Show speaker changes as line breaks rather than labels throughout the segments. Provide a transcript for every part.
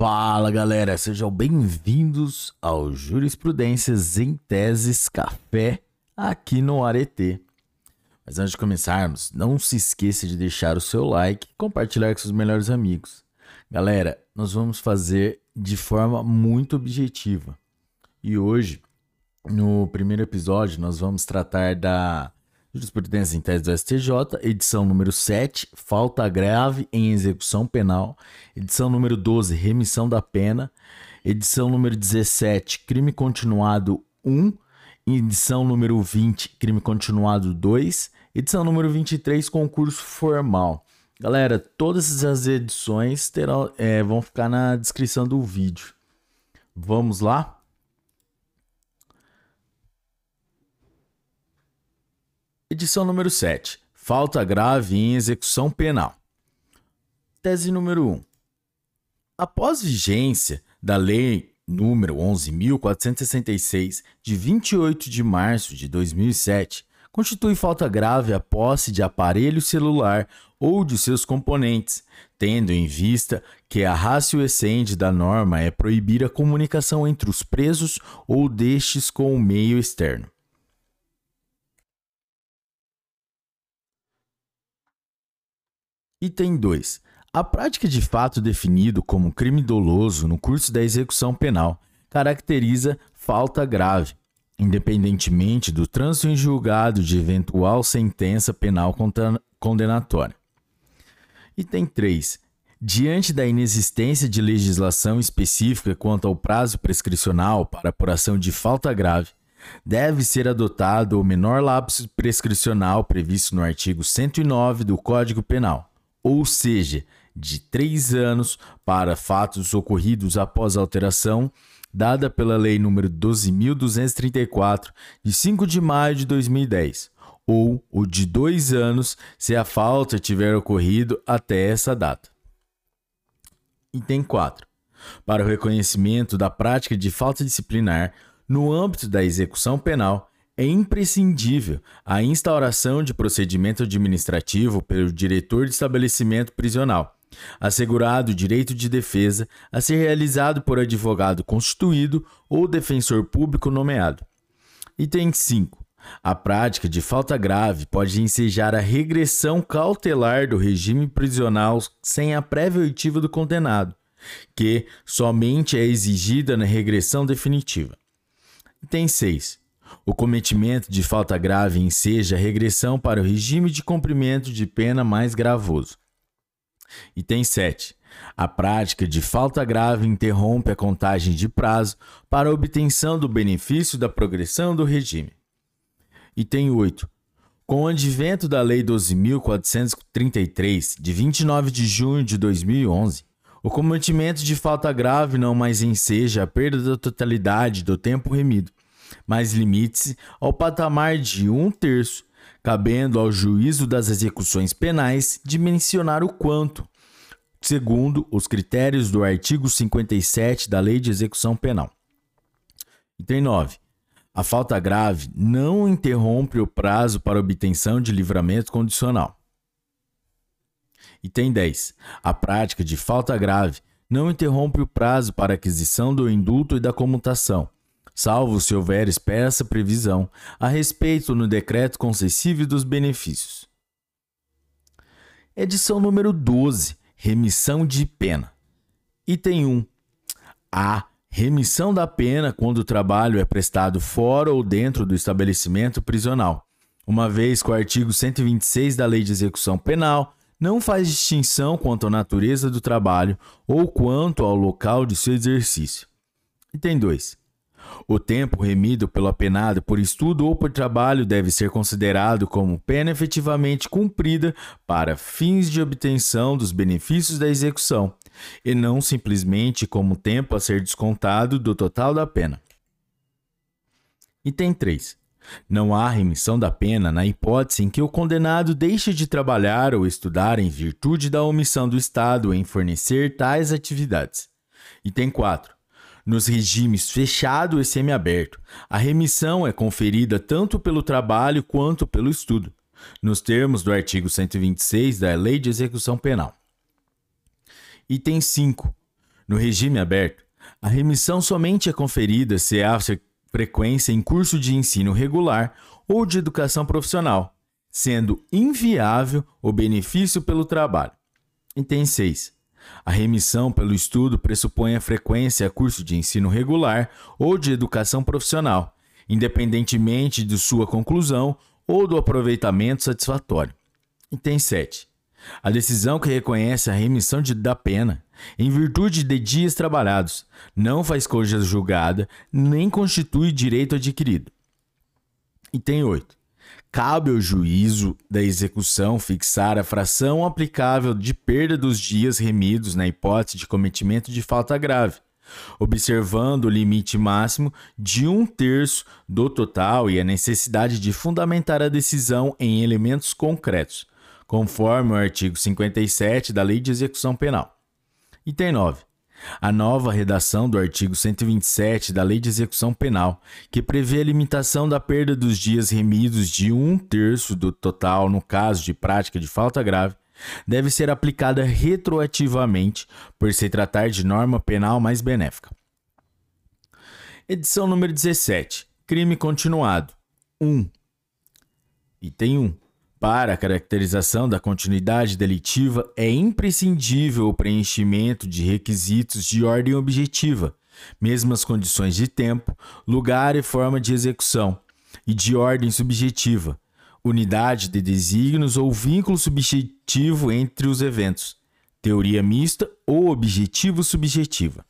Fala galera, sejam bem-vindos ao Jurisprudências em Teses Café aqui no Arete. Mas antes de começarmos, não se esqueça de deixar o seu like e compartilhar com seus melhores amigos. Galera, nós vamos fazer de forma muito objetiva. E hoje, no primeiro episódio, nós vamos tratar da Jurisprudência em tese do STJ, edição número 7, falta grave em execução penal, edição número 12, remissão da pena, edição número 17, crime continuado 1, edição número 20, crime continuado 2, edição número 23, concurso formal. Galera, todas as edições terão, é, vão ficar na descrição do vídeo. Vamos lá? Edição número 7. Falta grave em execução penal. Tese número 1. Após vigência da Lei número 11.466, de 28 de março de 2007, constitui falta grave a posse de aparelho celular ou de seus componentes, tendo em vista que a ratio essende da norma é proibir a comunicação entre os presos ou destes com o meio externo. Item 2. A prática de fato definido como crime doloso no curso da execução penal caracteriza falta grave, independentemente do trânsito em julgado de eventual sentença penal condenatória. Item 3. Diante da inexistência de legislação específica quanto ao prazo prescricional para apuração de falta grave, deve ser adotado o menor lapso prescricional previsto no artigo 109 do Código Penal ou seja, de três anos para fatos ocorridos após a alteração dada pela Lei nº 12.234, de 5 de maio de 2010, ou o de dois anos se a falta tiver ocorrido até essa data. Item 4. Para o reconhecimento da prática de falta disciplinar no âmbito da execução penal, é imprescindível a instauração de procedimento administrativo pelo diretor de estabelecimento prisional, assegurado o direito de defesa a ser realizado por advogado constituído ou defensor público nomeado. Item 5. A prática de falta grave pode ensejar a regressão cautelar do regime prisional sem a prévia oitiva do condenado, que somente é exigida na regressão definitiva. Item 6. O cometimento de falta grave enseja regressão para o regime de cumprimento de pena mais gravoso. Item 7. A prática de falta grave interrompe a contagem de prazo para a obtenção do benefício da progressão do regime. Item 8. Com o advento da Lei 12.433, de 29 de junho de 2011, o cometimento de falta grave não mais enseja a perda da totalidade do tempo remido, mas limite-se ao patamar de um terço, cabendo ao juízo das execuções penais dimensionar o quanto, segundo os critérios do artigo 57 da Lei de Execução Penal. Item 9. A falta grave não interrompe o prazo para obtenção de livramento condicional. Item 10. A prática de falta grave não interrompe o prazo para aquisição do indulto e da comutação, salvo se houver expressa previsão a respeito no decreto concessivo dos benefícios. Edição número 12. Remissão de pena. Item 1. A remissão da pena quando o trabalho é prestado fora ou dentro do estabelecimento prisional, uma vez que o artigo 126 da Lei de Execução Penal não faz distinção quanto à natureza do trabalho ou quanto ao local de seu exercício. Item 2. O tempo remido pelo apenado por estudo ou por trabalho deve ser considerado como pena efetivamente cumprida para fins de obtenção dos benefícios da execução, e não simplesmente como tempo a ser descontado do total da pena. Item 3. Não há remissão da pena na hipótese em que o condenado deixe de trabalhar ou estudar em virtude da omissão do Estado em fornecer tais atividades. Item 4 nos regimes fechado e semiaberto, a remissão é conferida tanto pelo trabalho quanto pelo estudo, nos termos do artigo 126 da Lei de Execução Penal. Item 5. No regime aberto, a remissão somente é conferida se há frequência em curso de ensino regular ou de educação profissional, sendo inviável o benefício pelo trabalho. Item 6. A remissão pelo estudo pressupõe a frequência a curso de ensino regular ou de educação profissional, independentemente de sua conclusão ou do aproveitamento satisfatório. Item 7. A decisão que reconhece a remissão de, da pena, em virtude de dias trabalhados, não faz coisa julgada, nem constitui direito adquirido. Item 8. Cabe ao juízo da execução fixar a fração aplicável de perda dos dias remidos na hipótese de cometimento de falta grave, observando o limite máximo de um terço do total e a necessidade de fundamentar a decisão em elementos concretos, conforme o artigo 57 da Lei de Execução Penal. Item 9. A nova redação do artigo 127 da Lei de Execução Penal, que prevê a limitação da perda dos dias remidos de um terço do total no caso de prática de falta grave, deve ser aplicada retroativamente, por se tratar de norma penal mais benéfica. Edição número 17. Crime continuado. 1. Item 1. Para a caracterização da continuidade delitiva, é imprescindível o preenchimento de requisitos de ordem objetiva, mesmas condições de tempo, lugar e forma de execução, e de ordem subjetiva, unidade de desígnios ou vínculo subjetivo entre os eventos, teoria mista ou objetivo subjetiva.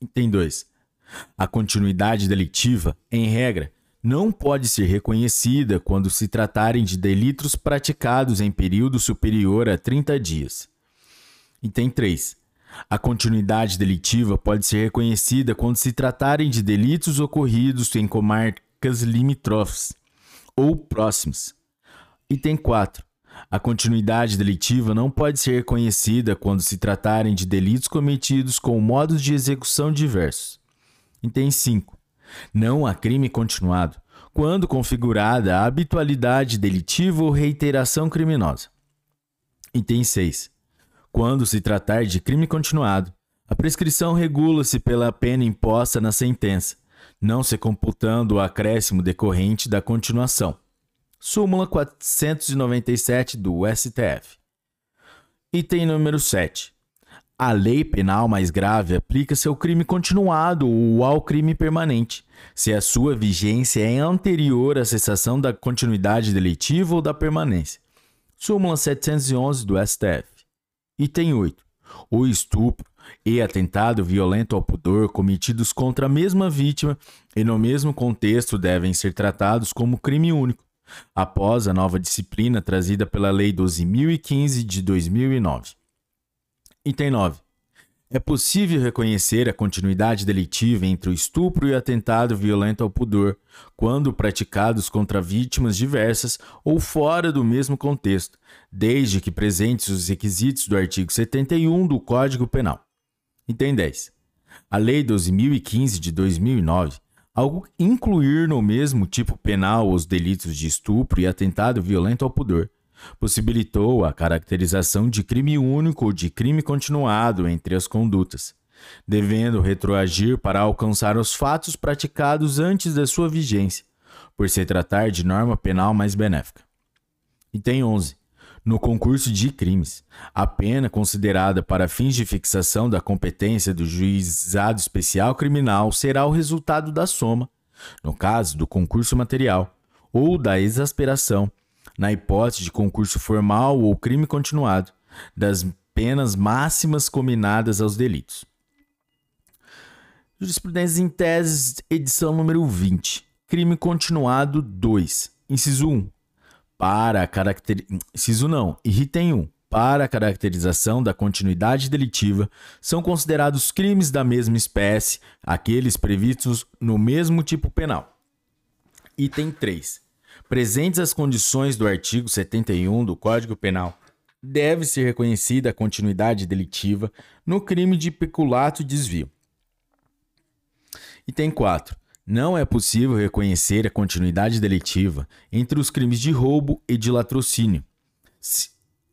Item 2. A continuidade delitiva, em regra, não pode ser reconhecida quando se tratarem de delitos praticados em período superior a 30 dias. Item 3. A continuidade delitiva pode ser reconhecida quando se tratarem de delitos ocorridos em comarcas limítrofes ou próximos. Item 4. A continuidade delitiva não pode ser reconhecida quando se tratarem de delitos cometidos com modos de execução diversos. Item 5. Não há crime continuado quando configurada a habitualidade delitiva ou reiteração criminosa. Item 6. Quando se tratar de crime continuado, a prescrição regula-se pela pena imposta na sentença, não se computando o acréscimo decorrente da continuação. Súmula 497 do STF. Item número 7. A lei penal mais grave aplica-se ao crime continuado ou ao crime permanente, se a sua vigência é anterior à cessação da continuidade deletiva ou da permanência. Súmula 711 do STF. Item 8. O estupro e atentado violento ao pudor cometidos contra a mesma vítima e no mesmo contexto devem ser tratados como crime único, após a nova disciplina trazida pela Lei 12.015 de 2009. Item 9. É possível reconhecer a continuidade delitiva entre o estupro e o atentado violento ao pudor, quando praticados contra vítimas diversas ou fora do mesmo contexto, desde que presentes os requisitos do artigo 71 do Código Penal. Item 10. A Lei 12.015 de 2009, ao incluir no mesmo tipo penal os delitos de estupro e atentado violento ao pudor, possibilitou a caracterização de crime único ou de crime continuado entre as condutas, devendo retroagir para alcançar os fatos praticados antes da sua vigência, por se tratar de norma penal mais benéfica. Item 11. No concurso de crimes, a pena considerada para fins de fixação da competência do juizado especial criminal será o resultado da soma, no caso do concurso material, ou da exasperação na hipótese de concurso formal ou crime continuado, das penas máximas combinadas aos delitos. Jurisprudência em teses, edição número 20. Crime continuado 2. Inciso 1. Para caracter... Inciso não. Item 1. Para a caracterização da continuidade delitiva, são considerados crimes da mesma espécie aqueles previstos no mesmo tipo penal. Item 3 presentes as condições do artigo 71 do Código Penal, deve ser reconhecida a continuidade delitiva no crime de peculato e desvio. Item 4. Não é possível reconhecer a continuidade delitiva entre os crimes de roubo e de latrocínio,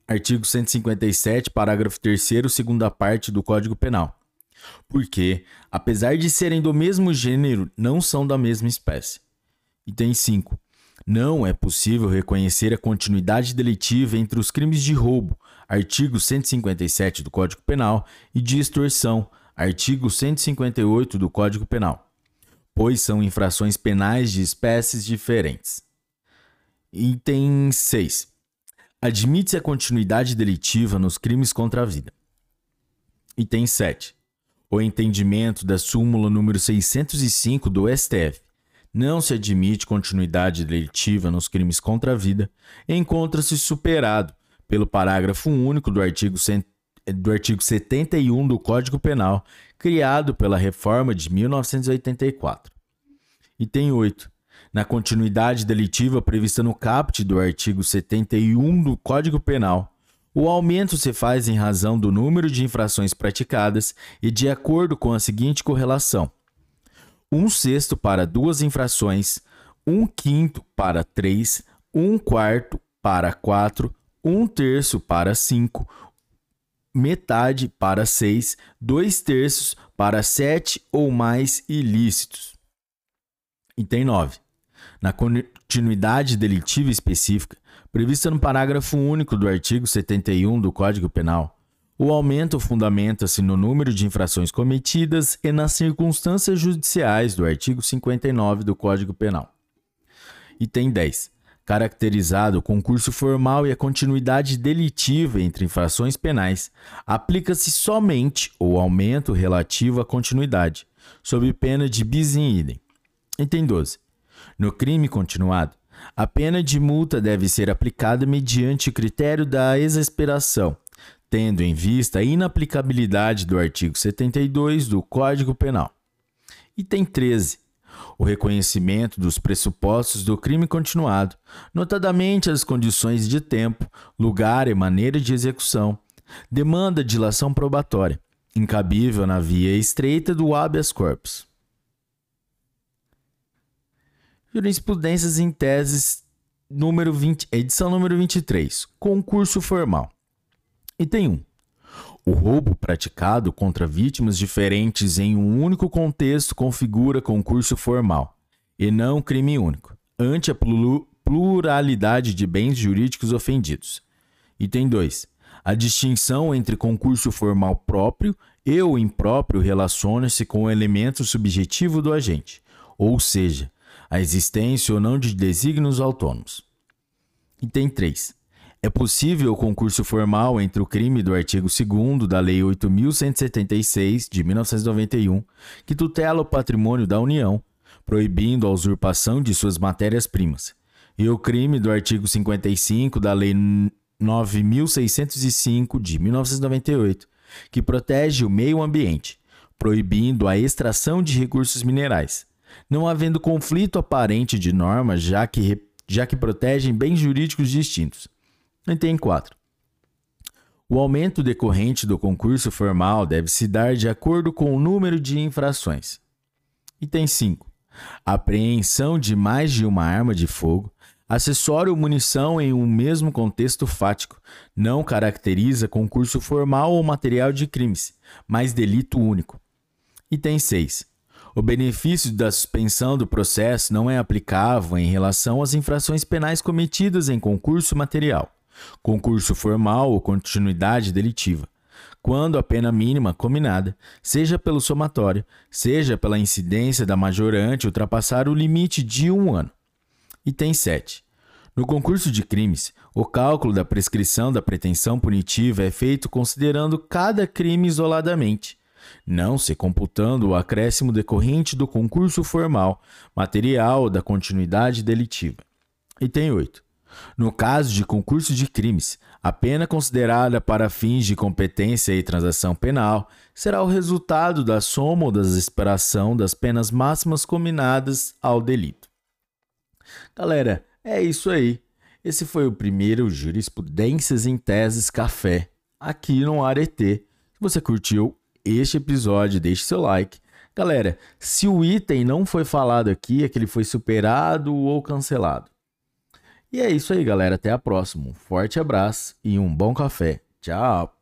artigo 157, parágrafo 3 segunda parte do Código Penal. Porque, apesar de serem do mesmo gênero, não são da mesma espécie. Item 5. Não é possível reconhecer a continuidade delitiva entre os crimes de roubo, artigo 157 do Código Penal, e de extorsão, artigo 158 do Código Penal, pois são infrações penais de espécies diferentes. Item 6. Admite-se a continuidade delitiva nos crimes contra a vida. Item 7. O entendimento da súmula número 605 do STF não se admite continuidade delitiva nos crimes contra a vida, encontra-se superado pelo parágrafo único do artigo, do artigo 71 do Código Penal, criado pela reforma de 1984. Item 8. Na continuidade delitiva prevista no caput do artigo 71 do Código Penal, o aumento se faz em razão do número de infrações praticadas e de acordo com a seguinte correlação: um sexto para duas infrações, um quinto para três, um quarto para quatro, um terço para cinco, metade para seis, dois terços para sete ou mais ilícitos. Item 9. Na continuidade delitiva específica, prevista no parágrafo único do artigo 71 do Código Penal, o aumento fundamenta-se no número de infrações cometidas e nas circunstâncias judiciais do artigo 59 do Código Penal. Item 10. Caracterizado o concurso formal e a continuidade delitiva entre infrações penais, aplica-se somente o aumento relativo à continuidade, sob pena de bis in idem. Item 12. No crime continuado, a pena de multa deve ser aplicada mediante critério da exasperação, tendo em vista a inaplicabilidade do artigo 72 do Código Penal. Item 13. O reconhecimento dos pressupostos do crime continuado, notadamente as condições de tempo, lugar e maneira de execução, demanda dilação probatória, incabível na via estreita do habeas corpus. Jurisprudências em teses número 20, edição número 23, concurso formal. Item 1. O roubo praticado contra vítimas diferentes em um único contexto configura concurso formal, e não crime único, ante a pluralidade de bens jurídicos ofendidos. Item 2. A distinção entre concurso formal próprio e o impróprio relaciona-se com o elemento subjetivo do agente, ou seja, a existência ou não de desígnios autônomos. Item 3. É possível o concurso formal entre o crime do artigo 2 da Lei 8.176, de 1991, que tutela o patrimônio da União, proibindo a usurpação de suas matérias-primas, e o crime do artigo 55 da Lei 9.605, de 1998, que protege o meio ambiente, proibindo a extração de recursos minerais, não havendo conflito aparente de normas, já que, já que protegem bens jurídicos distintos. Item 4. O aumento decorrente do concurso formal deve se dar de acordo com o número de infrações. Item 5. A apreensão de mais de uma arma de fogo, acessório ou munição em um mesmo contexto fático, não caracteriza concurso formal ou material de crimes, mas delito único. Item 6. O benefício da suspensão do processo não é aplicável em relação às infrações penais cometidas em concurso material concurso formal ou continuidade delitiva, quando a pena mínima combinada, seja pelo somatório, seja pela incidência da majorante ultrapassar o limite de um ano. Item 7. No concurso de crimes, o cálculo da prescrição da pretensão punitiva é feito considerando cada crime isoladamente, não se computando o acréscimo decorrente do concurso formal, material da continuidade delitiva. Item 8. No caso de concurso de crimes, a pena considerada para fins de competência e transação penal será o resultado da soma ou da expiação das penas máximas combinadas ao delito. Galera, é isso aí. Esse foi o primeiro Jurisprudências em Teses Café aqui no Arete. Se você curtiu este episódio, deixe seu like. Galera, se o item não foi falado aqui, é que ele foi superado ou cancelado. E é isso aí, galera. Até a próxima. Um forte abraço e um bom café. Tchau!